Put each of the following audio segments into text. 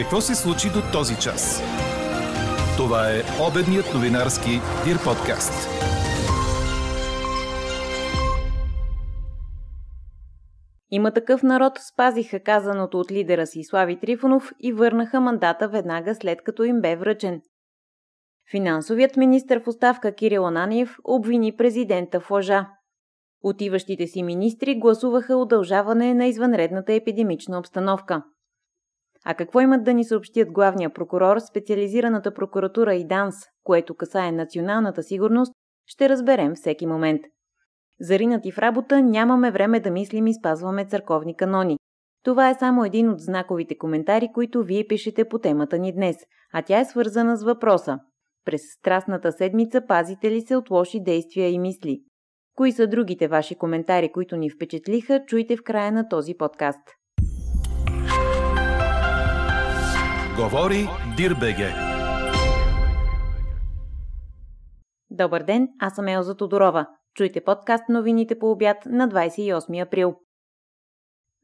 Какво се случи до този час? Това е обедният новинарски Дир подкаст. Има такъв народ спазиха казаното от лидера си Слави Трифонов и върнаха мандата веднага след като им бе връчен. Финансовият министр в оставка Кирил Ананиев обвини президента в лъжа. Отиващите си министри гласуваха удължаване на извънредната епидемична обстановка. А какво имат да ни съобщят главния прокурор, специализираната прокуратура и ДАНС, което касае националната сигурност, ще разберем всеки момент. Заринати в работа нямаме време да мислим и спазваме църковни канони. Това е само един от знаковите коментари, които вие пишете по темата ни днес, а тя е свързана с въпроса. През страстната седмица пазите ли се от лоши действия и мисли? Кои са другите ваши коментари, които ни впечатлиха, чуйте в края на този подкаст. Говори Дирбеге. Добър ден, аз съм Елза Тодорова. Чуйте подкаст новините по обяд на 28 април.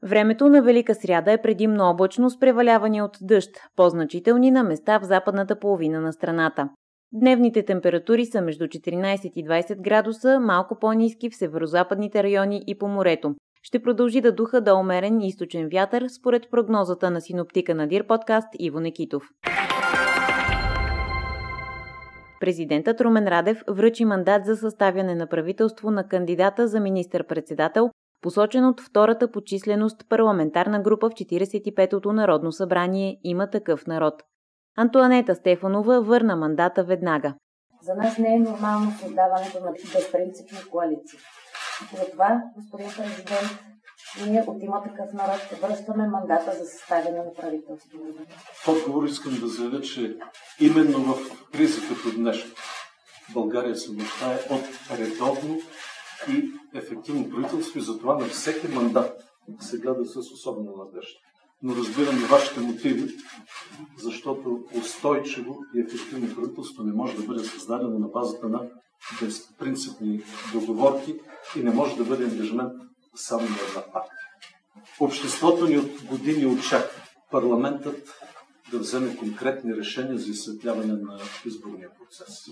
Времето на Велика сряда е предимно облачно с преваляване от дъжд, по-значителни на места в западната половина на страната. Дневните температури са между 14 и 20 градуса, малко по-низки в северо-западните райони и по морето. Ще продължи да духа да умерен източен вятър, според прогнозата на синоптика на Дир подкаст Иво Некитов. Президентът Румен Радев връчи мандат за съставяне на правителство на кандидата за министър-председател, посочен от втората по численост парламентарна група в 45-то Народно събрание има такъв народ. Антуанета Стефанова върна мандата веднага. За нас не е нормално създаването на безпринципни коалиции. Затова, господин президент, ние от има такъв народ връщаме мандата за съставяне на правителство. В отговор искам да заявя, че именно в криза като днешна България се нуждае от редовно и ефективно правителство и затова на всеки мандат се гледа с особена надежда. Но разбирам и вашите мотиви, защото устойчиво и ефективно правителство не може да бъде създадено на базата на безпринципни договорки и не може да бъде ангажимент само на една партия. Обществото ни от години очаква парламентът да вземе конкретни решения за изсветляване на изборния процес.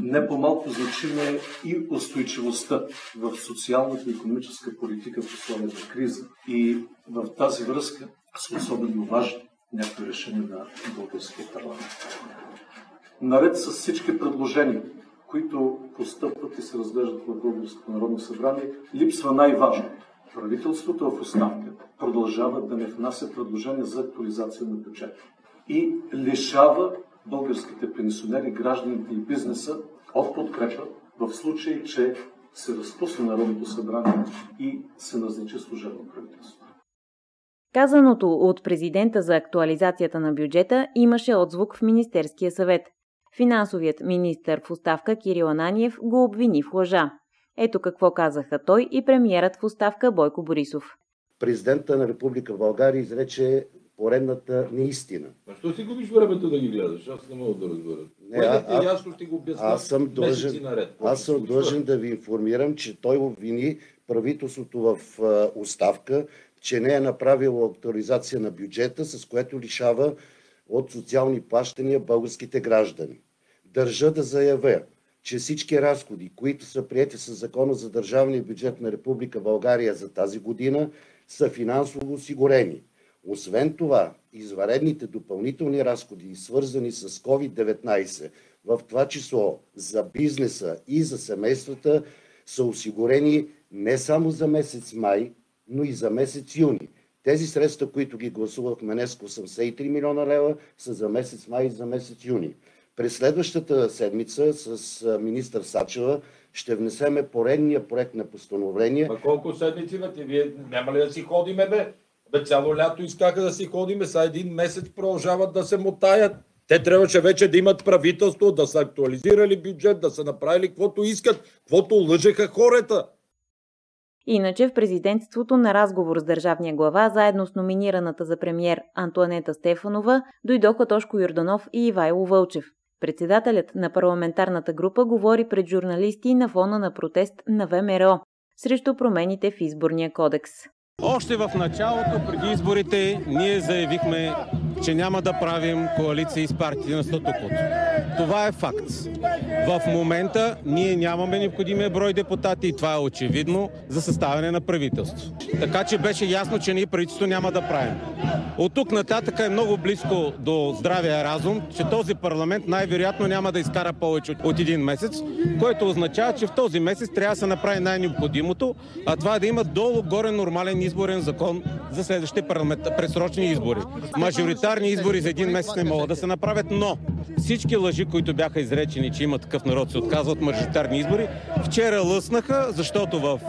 Не по-малко значима е и устойчивостта в социалната и економическа политика в условия на криза. И в тази връзка са особено важни някои решения на българския парламент. Наред с всички предложения, които постъпват и се разглеждат в Българското народно събрание, липсва най-важното. Правителството в оставка продължава да не внася предложения за актуализация на бюджета и лишава българските пенсионери, гражданите и бизнеса от подкрепа в случай, че се разпусне Народното събрание и се назначи служебно правителство. Казаното от президента за актуализацията на бюджета имаше отзвук в Министерския съвет. Финансовият министр в оставка Кирил Ананиев го обвини в лъжа. Ето какво казаха той и премиерът в оставка Бойко Борисов. Президента на Република България изрече поредната неистина. А що си губиш времето да ги гледаш? Аз не мога да разбера. Не, а, а, ясно ще го обясня аз съм длъжен, наред. аз съм длъжен да ви информирам, че той обвини правителството в а, оставка, че не е направило актуализация на бюджета, с което лишава от социални плащания българските граждани. Държа да заявя, че всички разходи, които са прияти с Закона за държавния бюджет на Република България за тази година, са финансово осигурени. Освен това, изваредните допълнителни разходи, свързани с COVID-19, в това число за бизнеса и за семействата, са осигурени не само за месец май, но и за месец юни. Тези средства, които ги гласувахме днес, 83 милиона лева, са за месец май и за месец юни. През следващата седмица с министър Сачева ще внесеме поредния проект на постановление. А колко седмици, бе? Вие няма ли да си ходиме, бе? Бе, цяло лято искаха да си ходиме, са един месец продължават да се мотаят. Те трябваше вече да имат правителство, да са актуализирали бюджет, да са направили каквото искат, каквото лъжеха хората. Иначе в президентството на разговор с държавния глава, заедно с номинираната за премьер Антуанета Стефанова, дойдоха Тошко Юрданов и Ивайло Вълчев. Председателят на парламентарната група говори пред журналисти на фона на протест на ВМРО срещу промените в изборния кодекс. Още в началото, преди изборите, ние заявихме че няма да правим коалиции с партии на статуквото. Това е факт. В момента ние нямаме необходимия брой депутати и това е очевидно за съставяне на правителство. Така че беше ясно, че ние правителство няма да правим. От тук нататък е много близко до здравия разум, че този парламент най-вероятно няма да изкара повече от един месец, което означава, че в този месец трябва да се направи най-необходимото, а това е да има долу-горе нормален изборен закон за следващите предсрочни избори. Мажоритарни избори за един месец не могат да се направят, но всички лъжи, които бяха изречени, че има такъв народ, се отказват мажоритарни избори, вчера лъснаха, защото в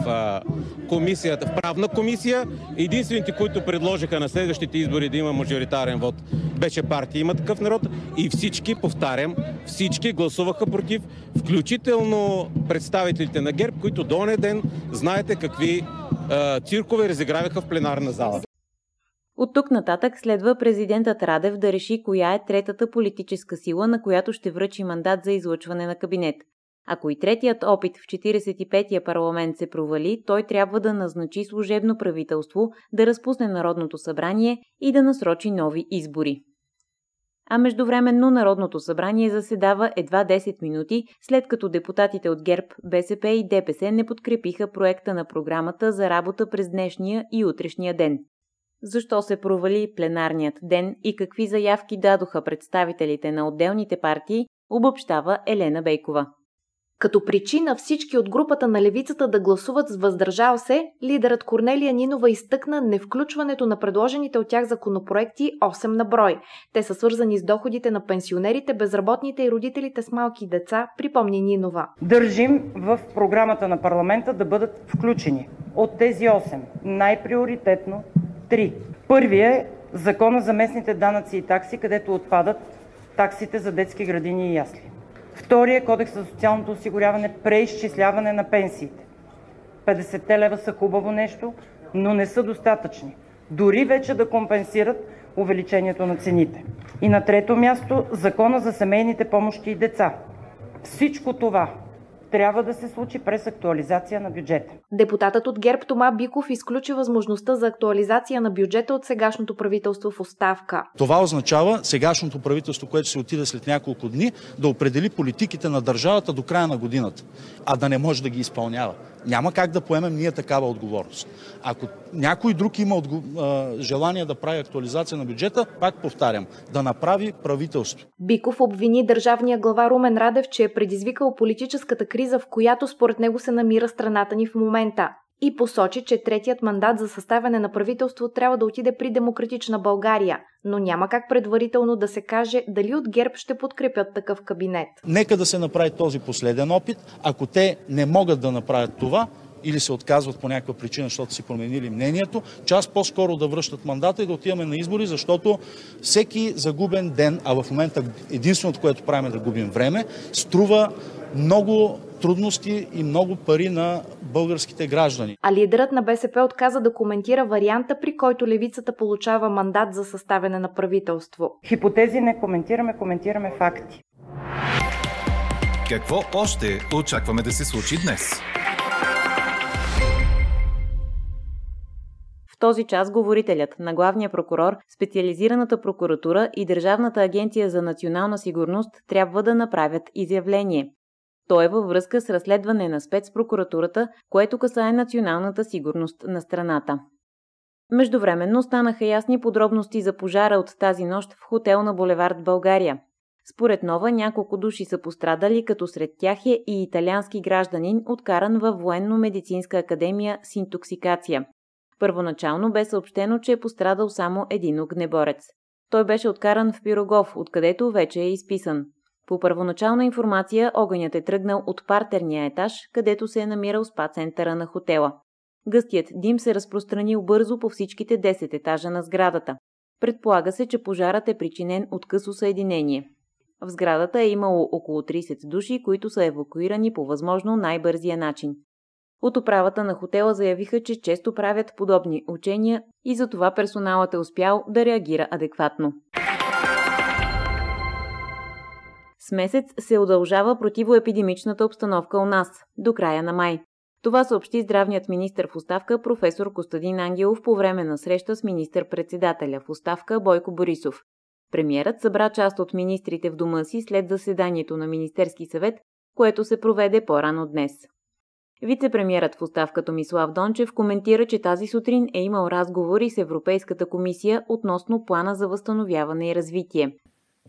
комисията, в правна комисия, единствените, които предложиха на следващите избори да има мажоритарен вод, беше партия има такъв народ и всички, повтарям, всички гласуваха против, включително представителите на ГЕРБ, които до ден знаете какви а, циркове разиграваха в пленарна зала. От тук нататък следва президентът Радев да реши коя е третата политическа сила, на която ще връчи мандат за излъчване на кабинет. Ако и третият опит в 45-я парламент се провали, той трябва да назначи служебно правителство, да разпусне Народното събрание и да насрочи нови избори. А междувременно Народното събрание заседава едва 10 минути, след като депутатите от ГЕРБ, БСП и ДПС не подкрепиха проекта на програмата за работа през днешния и утрешния ден. Защо се провали пленарният ден и какви заявки дадоха представителите на отделните партии, обобщава Елена Бейкова. Като причина всички от групата на левицата да гласуват с въздържал се, лидерът Корнелия Нинова изтъкна невключването на предложените от тях законопроекти 8 на брой. Те са свързани с доходите на пенсионерите, безработните и родителите с малки деца, припомни Нинова. Държим в програмата на парламента да бъдат включени от тези 8 най-приоритетно Три. Първият е Закона за местните данъци и такси, където отпадат таксите за детски градини и ясли. Вторият е Кодекс за социалното осигуряване – преизчисляване на пенсиите. 50 лева са хубаво нещо, но не са достатъчни, дори вече да компенсират увеличението на цените. И на трето място – Закона за семейните помощи и деца. Всичко това трябва да се случи през актуализация на бюджета. Депутатът от ГЕРБ Тома Биков изключи възможността за актуализация на бюджета от сегашното правителство в оставка. Това означава сегашното правителство, което се отиде след няколко дни, да определи политиките на държавата до края на годината, а да не може да ги изпълнява. Няма как да поемем ние такава отговорност. Ако някой друг има отго... желание да прави актуализация на бюджета, пак повтарям, да направи правителство. Биков обвини държавния глава Румен Радев, че е предизвикал политическата криза, в която според него се намира страната ни в момента и посочи, че третият мандат за съставяне на правителство трябва да отиде при демократична България, но няма как предварително да се каже дали от ГЕРБ ще подкрепят такъв кабинет. Нека да се направи този последен опит. Ако те не могат да направят това, или се отказват по някаква причина, защото си променили мнението, част по-скоро да връщат мандата и да отиваме на избори, защото всеки загубен ден, а в момента единственото, което правим е да губим време, струва много трудности и много пари на българските граждани. А лидерът на БСП отказа да коментира варианта, при който левицата получава мандат за съставяне на правителство. Хипотези не коментираме, коментираме факти. Какво още очакваме да се случи днес? Този час говорителят на главния прокурор, специализираната прокуратура и Държавната агенция за национална сигурност трябва да направят изявление. То е във връзка с разследване на спецпрокуратурата, което касае националната сигурност на страната. Междувременно станаха ясни подробности за пожара от тази нощ в хотел на булевард България. Според Нова няколко души са пострадали, като сред тях е и италиански гражданин, откаран във военно-медицинска академия с интоксикация. Първоначално бе съобщено, че е пострадал само един огнеборец. Той беше откаран в Пирогов, откъдето вече е изписан. По първоначална информация, огънят е тръгнал от партерния етаж, където се е намирал спа-центъра на хотела. Гъстият дим се разпространил бързо по всичките 10 етажа на сградата. Предполага се, че пожарът е причинен от късо съединение. В сградата е имало около 30 души, които са евакуирани по възможно най-бързия начин. От управата на хотела заявиха, че често правят подобни учения и затова персоналът е успял да реагира адекватно. С месец се удължава противоепидемичната обстановка у нас до края на май. Това съобщи здравният министр в оставка професор Костадин Ангелов по време на среща с министър-председателя в оставка Бойко Борисов. Премьерът събра част от министрите в дома си след заседанието на Министерски съвет, което се проведе по-рано днес. Вицепремьерът в оставка Томислав Дончев коментира, че тази сутрин е имал разговори с Европейската комисия относно плана за възстановяване и развитие.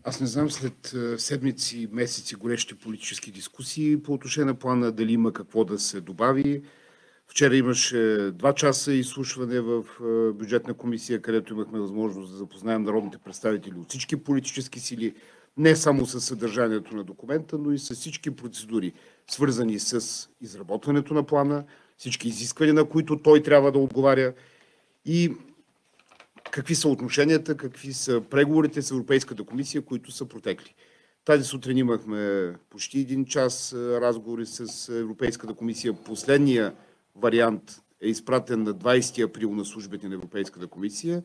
Аз не знам след седмици, месеци горещи политически дискусии по отношение на плана дали има какво да се добави. Вчера имаше два часа изслушване в бюджетна комисия, където имахме възможност да запознаем народните представители от всички политически сили, не само с съдържанието на документа, но и с всички процедури, свързани с изработването на плана, всички изисквания, на които той трябва да отговаря и какви са отношенията, какви са преговорите с Европейската комисия, които са протекли. Тази сутрин имахме почти един час разговори с Европейската комисия. Последния вариант е изпратен на 20 април на службите на Европейската комисия.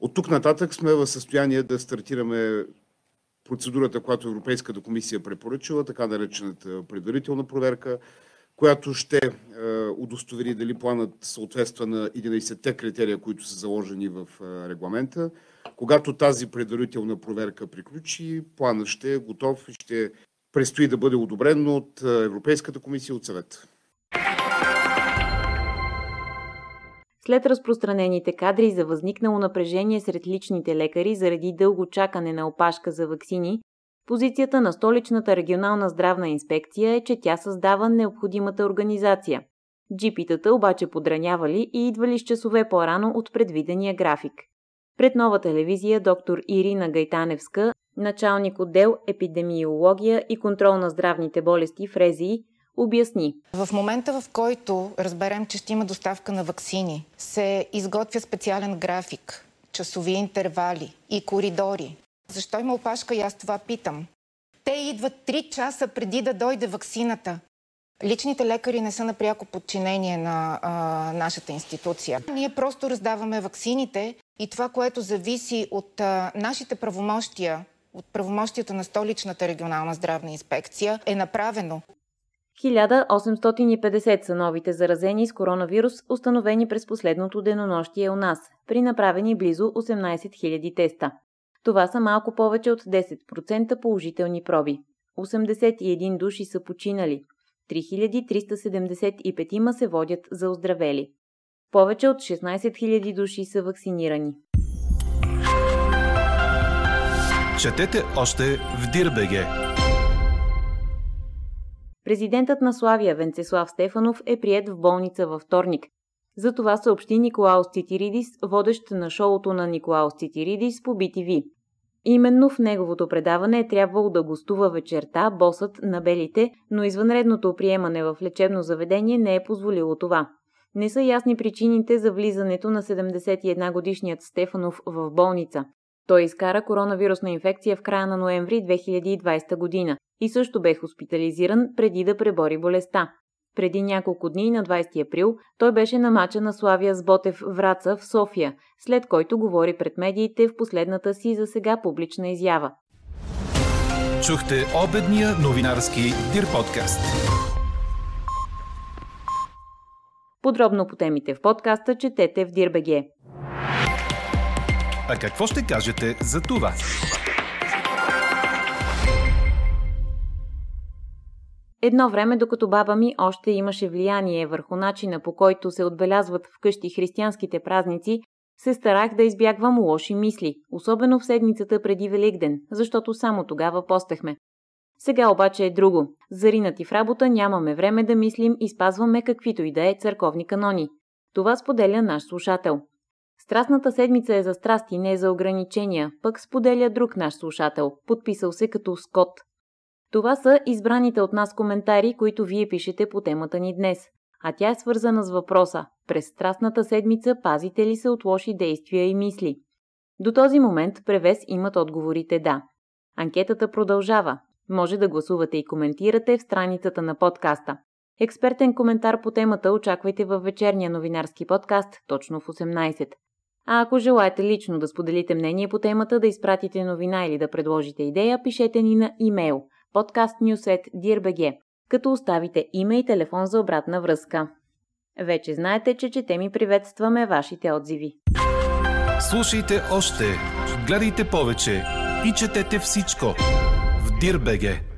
От тук нататък сме в състояние да стартираме процедурата, която Европейската комисия препоръчала, така наречената предварителна проверка, която ще е, удостовери дали планът съответства на 11-те критерия, които са заложени в е, регламента. Когато тази предварителна проверка приключи, планът ще е готов и ще предстои да бъде одобрен от е, Европейската комисия от съвет. След разпространените кадри за възникнало напрежение сред личните лекари заради дълго чакане на опашка за ваксини, позицията на столичната регионална здравна инспекция е, че тя създава необходимата организация. Джипитата обаче подранявали и идвали с часове по-рано от предвидения график. Пред нова телевизия доктор Ирина Гайтаневска, началник отдел епидемиология и контрол на здравните болести в Резии, обясни. В момента, в който разберем, че ще има доставка на вакцини, се изготвя специален график, часови интервали и коридори. Защо има опашка и аз това питам? Те идват 3 часа преди да дойде вакцината. Личните лекари не са на пряко подчинение на а, нашата институция. Ние просто раздаваме ваксините и това, което зависи от а, нашите правомощия, от правомощията на столичната регионална здравна инспекция, е направено. 1850 са новите заразени с коронавирус, установени през последното денонощие у нас, при направени близо 18 000 теста. Това са малко повече от 10% положителни проби. 81 души са починали. 3375 се водят за оздравели. Повече от 16 000 души са вакцинирани. Четете още в Дирбеге! Президентът на Славия Венцеслав Стефанов е прият в болница във вторник. За това съобщи Николаус Цитиридис, водещ на шоуто на Николаус Цитиридис по BTV. Именно в неговото предаване е трябвало да гостува вечерта босът на белите, но извънредното приемане в лечебно заведение не е позволило това. Не са ясни причините за влизането на 71 годишният Стефанов в болница. Той изкара коронавирусна инфекция в края на ноември 2020 година и също бе хоспитализиран преди да пребори болестта. Преди няколко дни, на 20 април, той беше на мача на Славия с Ботев Враца в София, след който говори пред медиите в последната си за сега публична изява. Чухте обедния новинарски Дир подкаст. Подробно по темите в подкаста четете в Дирбеге. А какво ще кажете за това? Едно време, докато баба ми още имаше влияние върху начина по който се отбелязват вкъщи християнските празници, се старах да избягвам лоши мисли, особено в седмицата преди Великден, защото само тогава постехме. Сега обаче е друго. Заринати в работа нямаме време да мислим и спазваме каквито и да е църковни канони. Това споделя наш слушател. Страстната седмица е за страсти, не за ограничения, пък споделя друг наш слушател, подписал се като Скот. Това са избраните от нас коментари, които вие пишете по темата ни днес. А тя е свързана с въпроса през страстната седмица пазите ли се от лоши действия и мисли? До този момент превес имат отговорите да. Анкетата продължава. Може да гласувате и коментирате в страницата на подкаста. Експертен коментар по темата очаквайте във вечерния новинарски подкаст точно в 18. А ако желаете лично да споделите мнение по темата, да изпратите новина или да предложите идея, пишете ни на имейл podcastnews.dirbg, като оставите име и телефон за обратна връзка. Вече знаете, че четем и приветстваме вашите отзиви. Слушайте още, гледайте повече и четете всичко в Дирбеге.